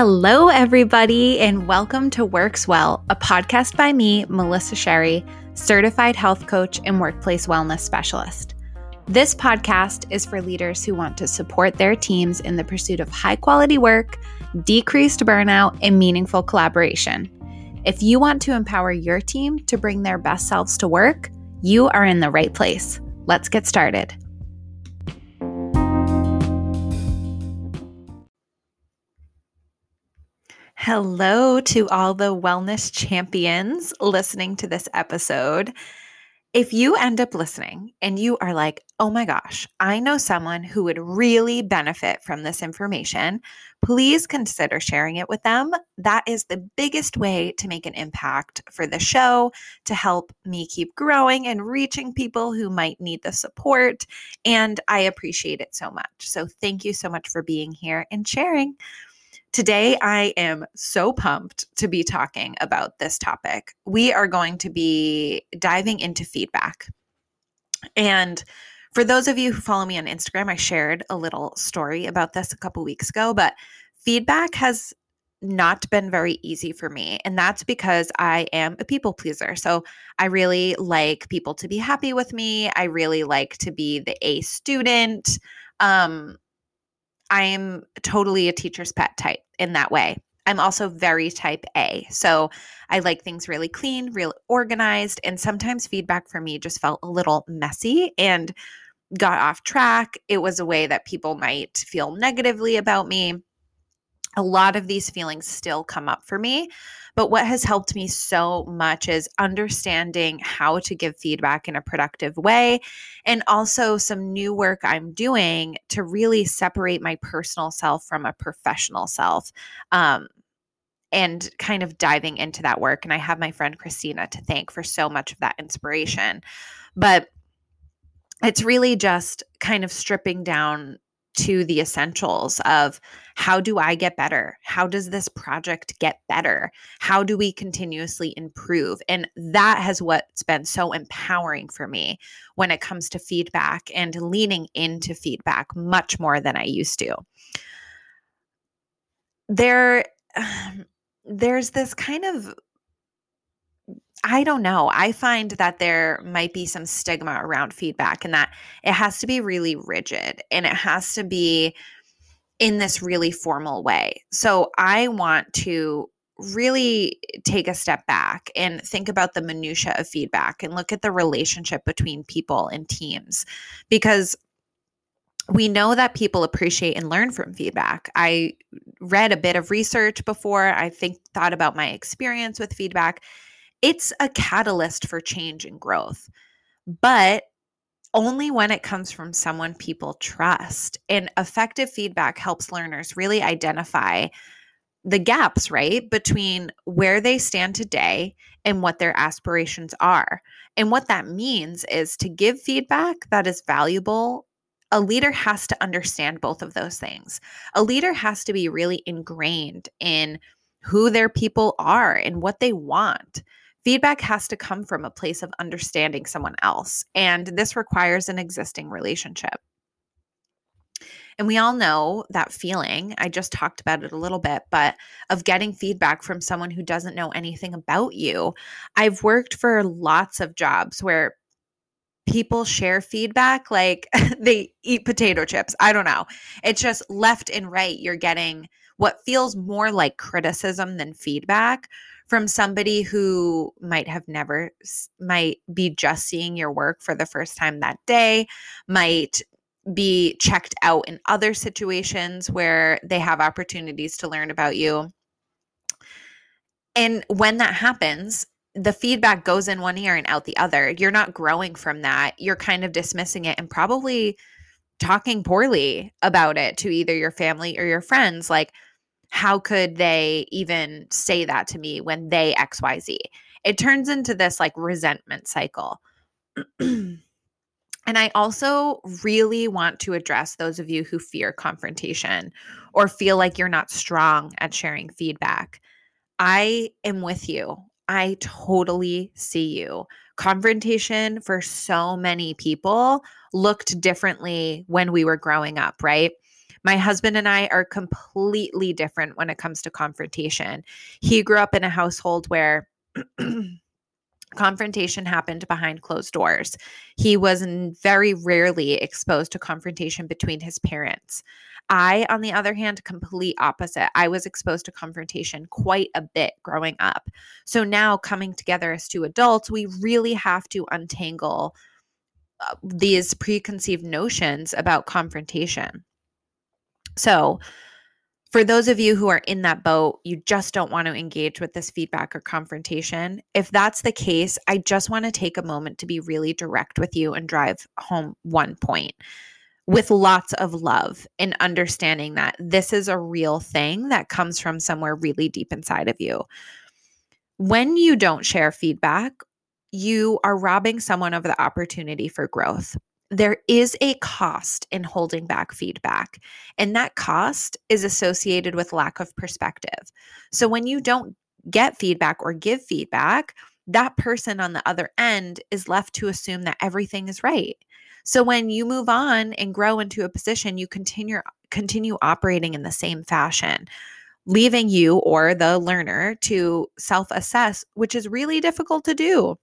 Hello, everybody, and welcome to Works Well, a podcast by me, Melissa Sherry, certified health coach and workplace wellness specialist. This podcast is for leaders who want to support their teams in the pursuit of high quality work, decreased burnout, and meaningful collaboration. If you want to empower your team to bring their best selves to work, you are in the right place. Let's get started. Hello to all the wellness champions listening to this episode. If you end up listening and you are like, oh my gosh, I know someone who would really benefit from this information, please consider sharing it with them. That is the biggest way to make an impact for the show, to help me keep growing and reaching people who might need the support. And I appreciate it so much. So thank you so much for being here and sharing. Today, I am so pumped to be talking about this topic. We are going to be diving into feedback. And for those of you who follow me on Instagram, I shared a little story about this a couple weeks ago, but feedback has not been very easy for me. And that's because I am a people pleaser. So I really like people to be happy with me. I really like to be the A student. Um, I am totally a teacher's pet type in that way. I'm also very type A. So I like things really clean, real organized. And sometimes feedback for me just felt a little messy and got off track. It was a way that people might feel negatively about me. A lot of these feelings still come up for me. But what has helped me so much is understanding how to give feedback in a productive way and also some new work I'm doing to really separate my personal self from a professional self. Um, and kind of diving into that work. And I have my friend Christina to thank for so much of that inspiration. But it's really just kind of stripping down to the essentials of how do I get better? How does this project get better? How do we continuously improve? And that has what's been so empowering for me when it comes to feedback and leaning into feedback much more than I used to. There there's this kind of I don't know. I find that there might be some stigma around feedback and that it has to be really rigid and it has to be in this really formal way. So I want to really take a step back and think about the minutia of feedback and look at the relationship between people and teams because we know that people appreciate and learn from feedback. I read a bit of research before I think thought about my experience with feedback it's a catalyst for change and growth, but only when it comes from someone people trust. And effective feedback helps learners really identify the gaps, right, between where they stand today and what their aspirations are. And what that means is to give feedback that is valuable. A leader has to understand both of those things. A leader has to be really ingrained in who their people are and what they want. Feedback has to come from a place of understanding someone else, and this requires an existing relationship. And we all know that feeling. I just talked about it a little bit, but of getting feedback from someone who doesn't know anything about you. I've worked for lots of jobs where people share feedback like they eat potato chips. I don't know. It's just left and right. You're getting what feels more like criticism than feedback from somebody who might have never might be just seeing your work for the first time that day might be checked out in other situations where they have opportunities to learn about you. And when that happens the feedback goes in one ear and out the other. You're not growing from that. You're kind of dismissing it and probably talking poorly about it to either your family or your friends. Like how could they even say that to me when they xyz it turns into this like resentment cycle. And i also really want to address those of you who fear confrontation or feel like you're not strong at sharing feedback. I am with you. I totally see you. Confrontation for so many people looked differently when we were growing up right My husband and I are completely different when it comes to confrontation. He grew up in a household where confrontation happened behind closed doors. He was very rarely exposed to confrontation between his parents. I, on the other hand, complete opposite. I was exposed to confrontation quite a bit growing up. So now coming together as two adults, we really have to untangle uh, these preconceived notions about confrontation. So, for those of you who are in that boat, you just don't want to engage with this feedback or confrontation. If that's the case, I just want to take a moment to be really direct with you and drive home one point with lots of love and understanding that this is a real thing that comes from somewhere really deep inside of you. When you don't share feedback, you are robbing someone of the opportunity for growth. There is a cost in holding back feedback, and that cost is associated with lack of perspective. So when you don't get feedback or give feedback, that person on the other end is left to assume that everything is right so when you move on and grow into a position, you continue continue operating in the same fashion, leaving you or the learner to self-assess, which is really difficult to do.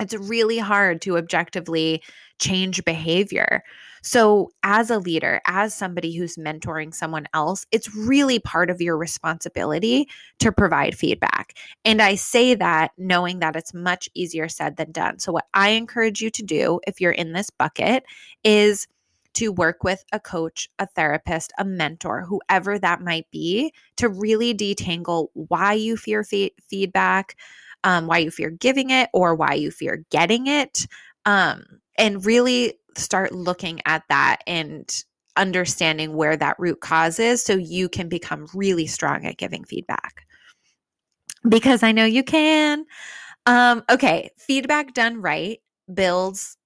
It's really hard to objectively change behavior. So, as a leader, as somebody who's mentoring someone else, it's really part of your responsibility to provide feedback. And I say that knowing that it's much easier said than done. So, what I encourage you to do if you're in this bucket is to work with a coach, a therapist, a mentor, whoever that might be, to really detangle why you fear fe- feedback, um, why you fear giving it, or why you fear getting it. Um, and really start looking at that and understanding where that root cause is so you can become really strong at giving feedback. Because I know you can. Um, okay, feedback done right builds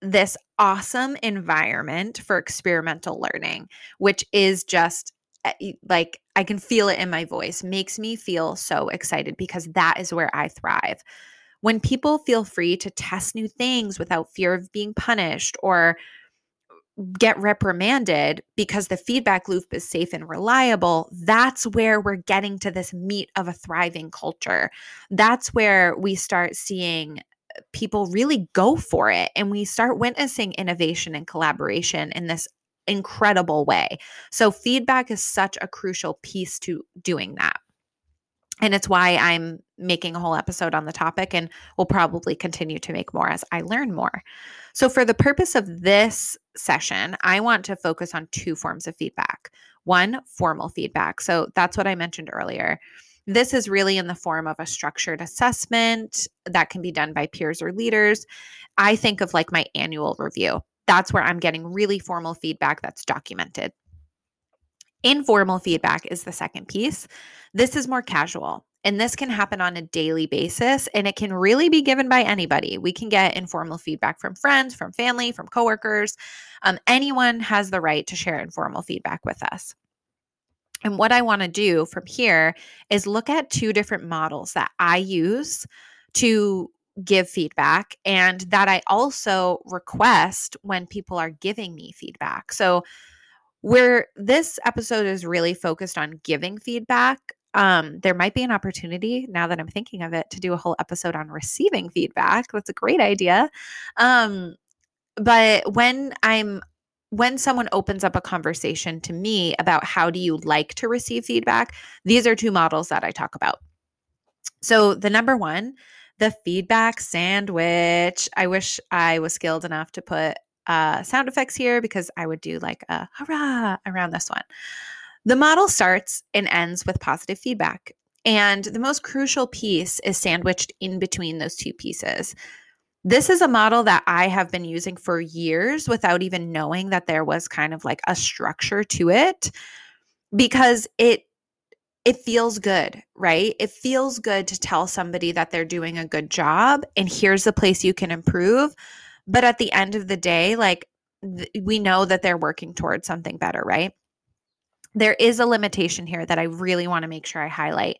this awesome environment for experimental learning, which is just Eh, like I can feel it in my voice, makes me feel so excited because that is where I thrive. When people feel free to test new things without fear of being punished or get reprimanded because the feedback loop is safe and reliable, that's where we're getting to this meat of a thriving culture. That's where we start seeing eh, people really go for it and we start witnessing innovation and collaboration in this incredible way. So, feedback is such a crucial piece to doing that. And it's why I'm making a whole episode on the topic and will probably continue to make more as I learn more. So, for the purpose of this session, I want to focus on two forms of feedback. One, formal feedback. So, that's what I mentioned earlier. This is really in the form of a structured assessment that can be done by peers or leaders. I think of like my annual review. That's where I'm getting really formal feedback that's documented. Informal feedback is the second piece. This is more casual. And this can happen on a daily basis and it can really be given by anybody. We can get informal feedback from friends, from family, from coworkers. Um, anyone has the right to share informal feedback with us. And what I want to do from here is look at two different models that I use to give feedback and that I also request when people are giving me feedback. So, where this episode is really focused on giving feedback, um, there might be an opportunity now that I'm thinking of it to do a whole episode on receiving feedback. That's a great idea. Um, but when I'm when someone opens up a conversation to me about how do you like to receive feedback, these are two models that I talk about. So the number one, the feedback sandwich. I wish I was skilled enough to put uh, sound effects here because I would do like a hurrah around this one. The model starts and ends with positive feedback. And the most crucial piece is sandwiched in between those two pieces. This is a model that I have been using for years without even knowing that there was kind of like a structure to it because it it feels good, right? It feels good to tell somebody that they're doing a good job and here's the place you can improve but at the end of the day, like th- we know that they're working towards something better, right? There is a limitation here that I really want to make sure I highlight.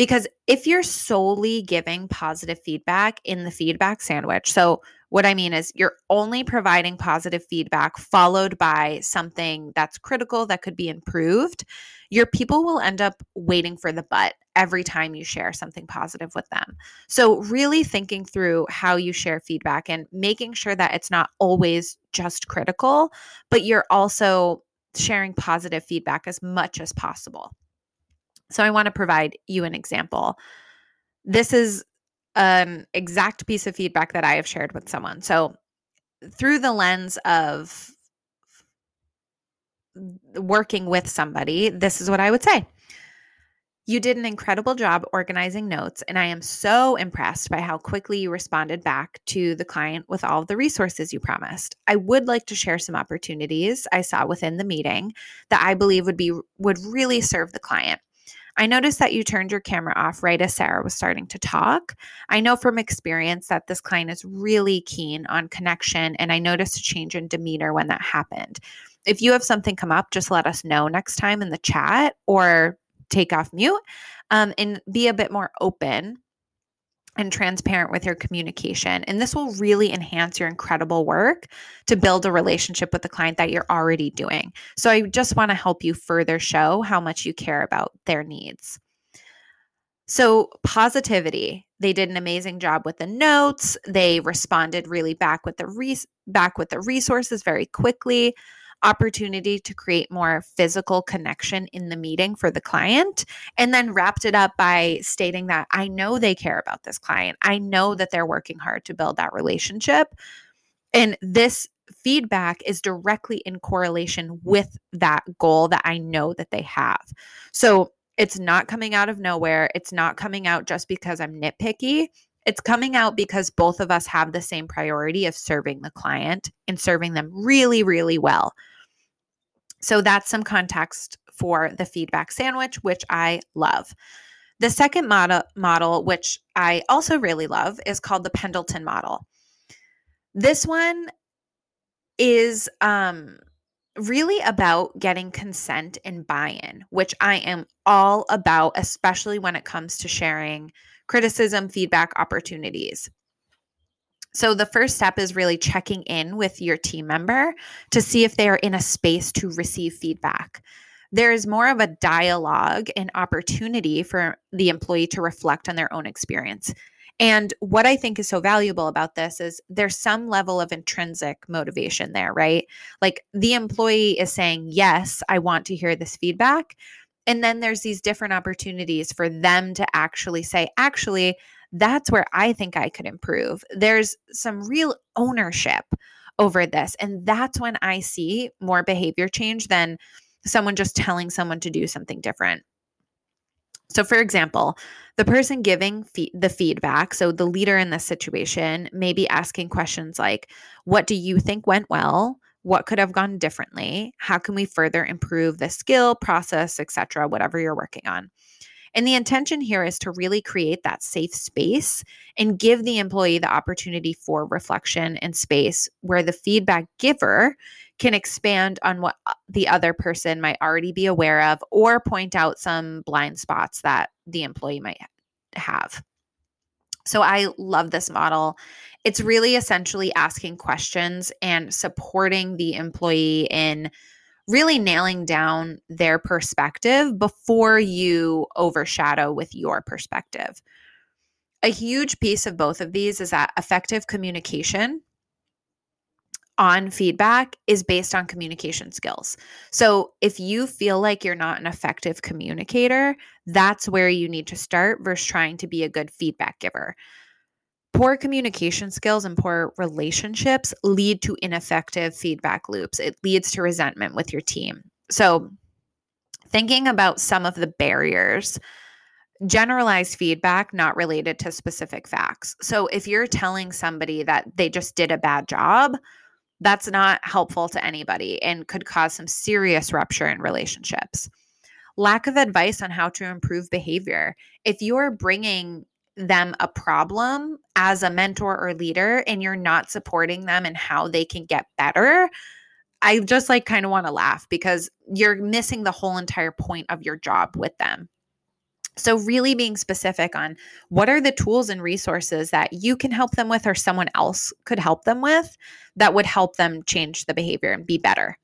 Because if you're solely giving positive feedback in the feedback sandwich, so What I mean is, you're only providing positive feedback followed by something that's critical that could be improved. Your people will end up waiting for the but every time you share something positive with them. So, really thinking through how you share feedback and making sure that it's not always just critical, but you're also sharing positive feedback as much as possible. So, I want to provide you an example. This is an exact piece of feedback that I have shared with someone. So, through the lens of working with somebody, this is what I would say. You did an incredible job organizing notes, and I am so impressed by how quickly you responded back to the client with all of the resources you promised. I would like to share some opportunities I saw within the meeting that I believe would be would really serve the client. I noticed that you turned your camera off right as Sarah was starting to talk. I know from experience that this client is really keen on connection, and I noticed a change in demeanor when that happened. If you have something come up, just let us know next time in the chat or take off mute um, and be a bit more open and transparent with your communication. And this will really enhance your incredible work to build a relationship with the client that you're already doing. So I just want to help you further show how much you care about their needs. So, positivity. They did an amazing job with the notes. They responded really back with the back with the resources very quickly opportunity to create more physical connection in the meeting for the client, and then wrapped it up by stating that I know they care about this client. I know that they're working hard to build that relationship. And this feedback is directly in correlation with that goal that I know that they have. So it's not coming out of nowhere. It's not coming out just because I'm nitpicky. It's coming out because both of us have the same priority of serving the client and serving them really, really well. So that's some context for the feedback sandwich, which I love. The second model, model, which I also really love, is called the Pendleton model. This one is um, really about getting consent and buy in, which I am all about, especially when it comes to sharing criticism, feedback, opportunities. So, the first step is really checking in with your team member to see if they are in a space to receive feedback. There is more of a dialogue and opportunity for the employee to reflect on their own experience. And what I think is so valuable about this is there's some level of intrinsic motivation there, right? Like the employee is saying, Yes, I want to hear this feedback. And then there's these different opportunities for them to actually say, Actually, that's where I think I could improve. There's some real ownership over this. And that's when I see more behavior change than someone just telling someone to do something different. So, for example, the person giving the feedback, so the leader in this situation, may be asking questions like, What do you think went well? What could have gone differently? How can we further improve the skill, process, etc., whatever you're working on? And the intention here is to really create that safe space and give the employee the opportunity for reflection and space where the feedback giver can expand on what uh, the other person might already be aware of or point out some blind spots that the employee might have. So I love this model. It's really essentially asking questions and supporting the employee in really nailing down their perspective before you overshadow with your perspective. A huge piece of both of these is that effective communication on feedback is based on communication skills. So if you feel like you're not an effective communicator, that's where you need to start versus trying to be a good feedback giver. Poor communication skills and poor relationships lead to ineffective feedback loops. It leads to resentment with your team. So, thinking about some of the barriers, generalized feedback not related to specific facts. So, if you're telling somebody that they just did a bad job, that's not helpful to anybody and could cause some serious rupture in relationships. Lack of advice on how to improve behavior. If you're bringing them a problem as a mentor or leader and you're not supporting them and how they can get better, I just like kind of want to laugh because you're missing the whole entire point of your job with them. So, really being specific on what are the tools and resources that you can help them with, or someone else could help them with that would help them change the behavior and be better.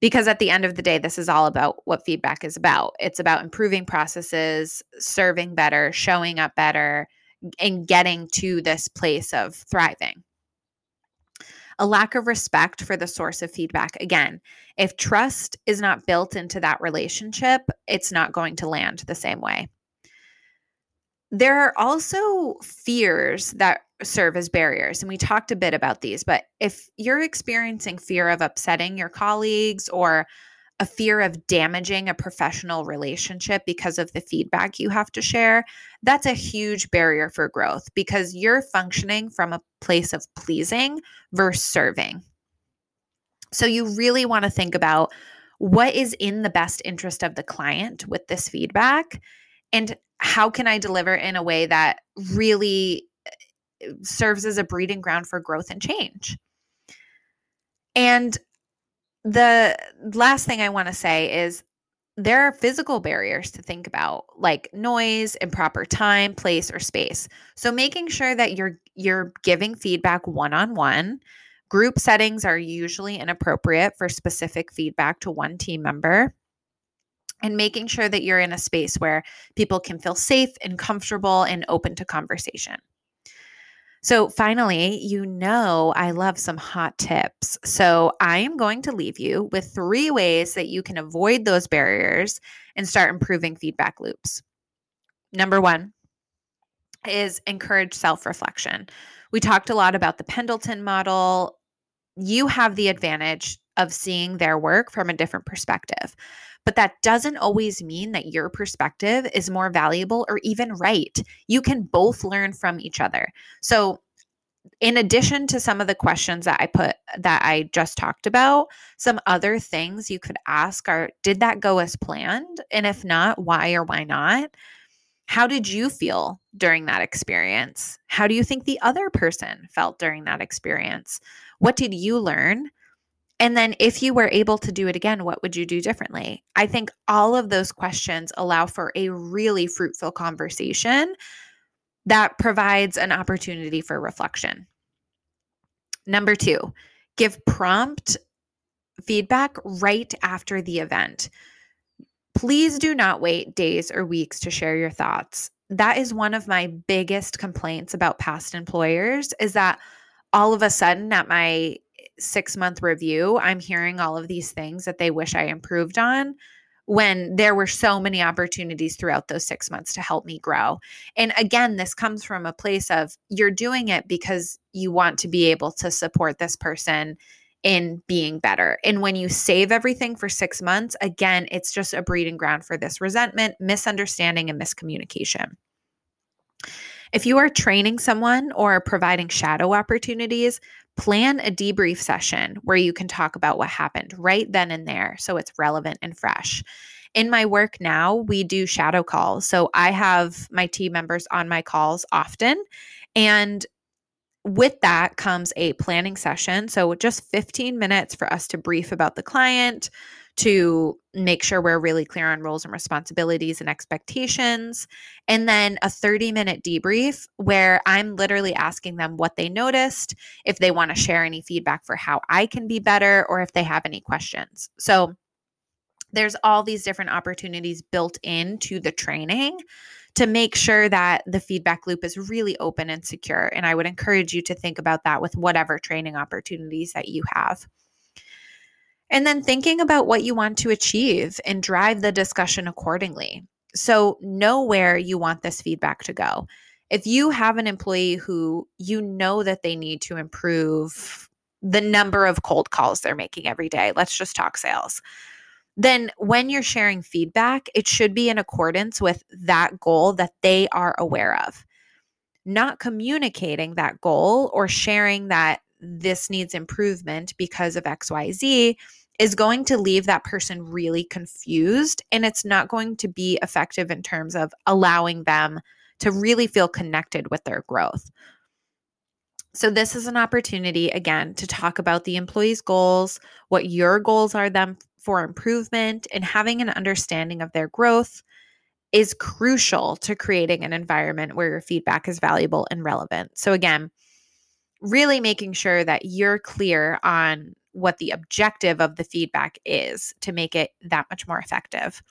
Because at the end of the day, this is all about what feedback is about. It's about improving processes, serving better, showing up better, and getting to this place of thriving. A lack of respect for the source of feedback. Again, if trust is not built into that relationship, it's not going to land the same way. There are also fears that serve as barriers. And we talked a bit about these, but if you're experiencing fear of upsetting your colleagues or a fear of damaging a professional relationship because of the feedback you have to share, that's a huge barrier for growth because you're functioning from a place of pleasing versus serving. So you really want to think about what is in the best interest of the client with this feedback and how can I deliver in a way that really serves as a breeding ground for growth and change. And the last thing I want to say is there are physical barriers to think about like noise improper time place or space. So making sure that you're you're giving feedback one-on-one group settings are usually inappropriate for specific feedback to one team member. And making sure that you're in a space where people can feel safe and comfortable and open to conversation so, finally, you know, I love some hot tips. So, I am going to leave you with three ways that you can avoid those barriers and start improving feedback loops. Number one is encourage self reflection. We talked a lot about the Pendleton model. You have the advantage of seeing their work from a different perspective. But that doesn't always mean that your perspective is more valuable or even right. You can both learn from each other. So, in addition to some of the questions that I put that I just talked about, some other things you could ask are Did that go as planned? And if not, why or why not? How did you feel during that experience? How do you think the other person felt during that experience? What did you learn? And then if you were able to do it again, what would you do differently? I think all of those questions allow for a really fruitful conversation that provides an opportunity for reflection. Number two, give prompt feedback right after the event. Please do not wait days or weeks to share your thoughts. That is one of my biggest complaints about past employers is that all of a sudden at my six month review, I'm hearing all of these things that they wish I improved on when there were so many opportunities throughout those six months to help me grow. And again, this comes from a place of you're doing it because you want to be able to support this person in being better. And when you save everything for six months, again, it's just a breeding ground for this resentment, misunderstanding, and miscommunication. If you are training someone or providing shadow opportunities, plan a debrief session where you can talk about what happened right then and there so it's relevant and fresh. In my work now, we do shadow calls. So I have my team members on my calls often. And with that comes a planning session. So just 15 minutes for us to brief about the client, to make sure we're really clear on roles and responsibilities and expectations. And then a 30 minute debrief where I'm literally asking them what they noticed, if they want to share any feedback for how I can be better, or if they have any questions. So there's all these different opportunities built into the training to make sure that the feedback loop is really open and secure. And I would encourage you to think about that with whatever training opportunities that you have. And then thinking about what you want to achieve and drive the discussion accordingly. So, know where you want this feedback to go. If you have an employee who you know that they need to improve the number of cold calls they're making every day, let's just talk sales. Then, when you're sharing feedback, it should be in accordance with that goal that they are aware of. Not communicating that goal or sharing that this needs improvement because of XYZ is going to leave that person really confused and it's not going to be effective in terms of allowing them to really feel connected with their growth. So, this is an opportunity again to talk about the employee's goals, what your goals are them for improvement, and having an understanding of their growth is crucial to creating an environment where your feedback is valuable and relevant. So, again, really making sure that you're clear on what the objective of the feedback is to make it that much more effective.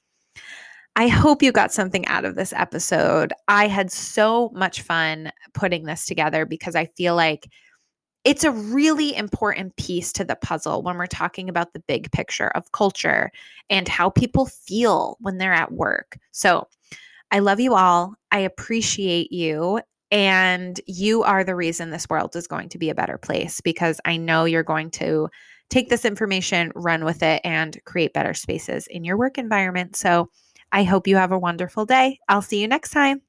I hope you got something out of this episode. I had so much fun putting this together because I feel like it's a really important piece to the puzzle when we're talking about the big picture of culture and how people feel when they're at work. So, I love you all. I appreciate you. And you are the reason this world is going to be a better place because I know you're going to take this information, run with it, and create better spaces in your work environment. So, I hope you have a wonderful day. I'll see you next time.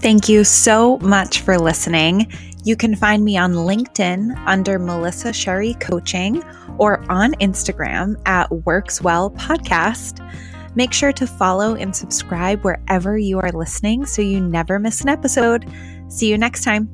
Thank you so much for listening. You can find me on LinkedIn under Melissa Sherry Coaching or on Instagram at Works Well Podcast. Make sure to follow and subscribe wherever you are listening so you never miss an episode. See you next time.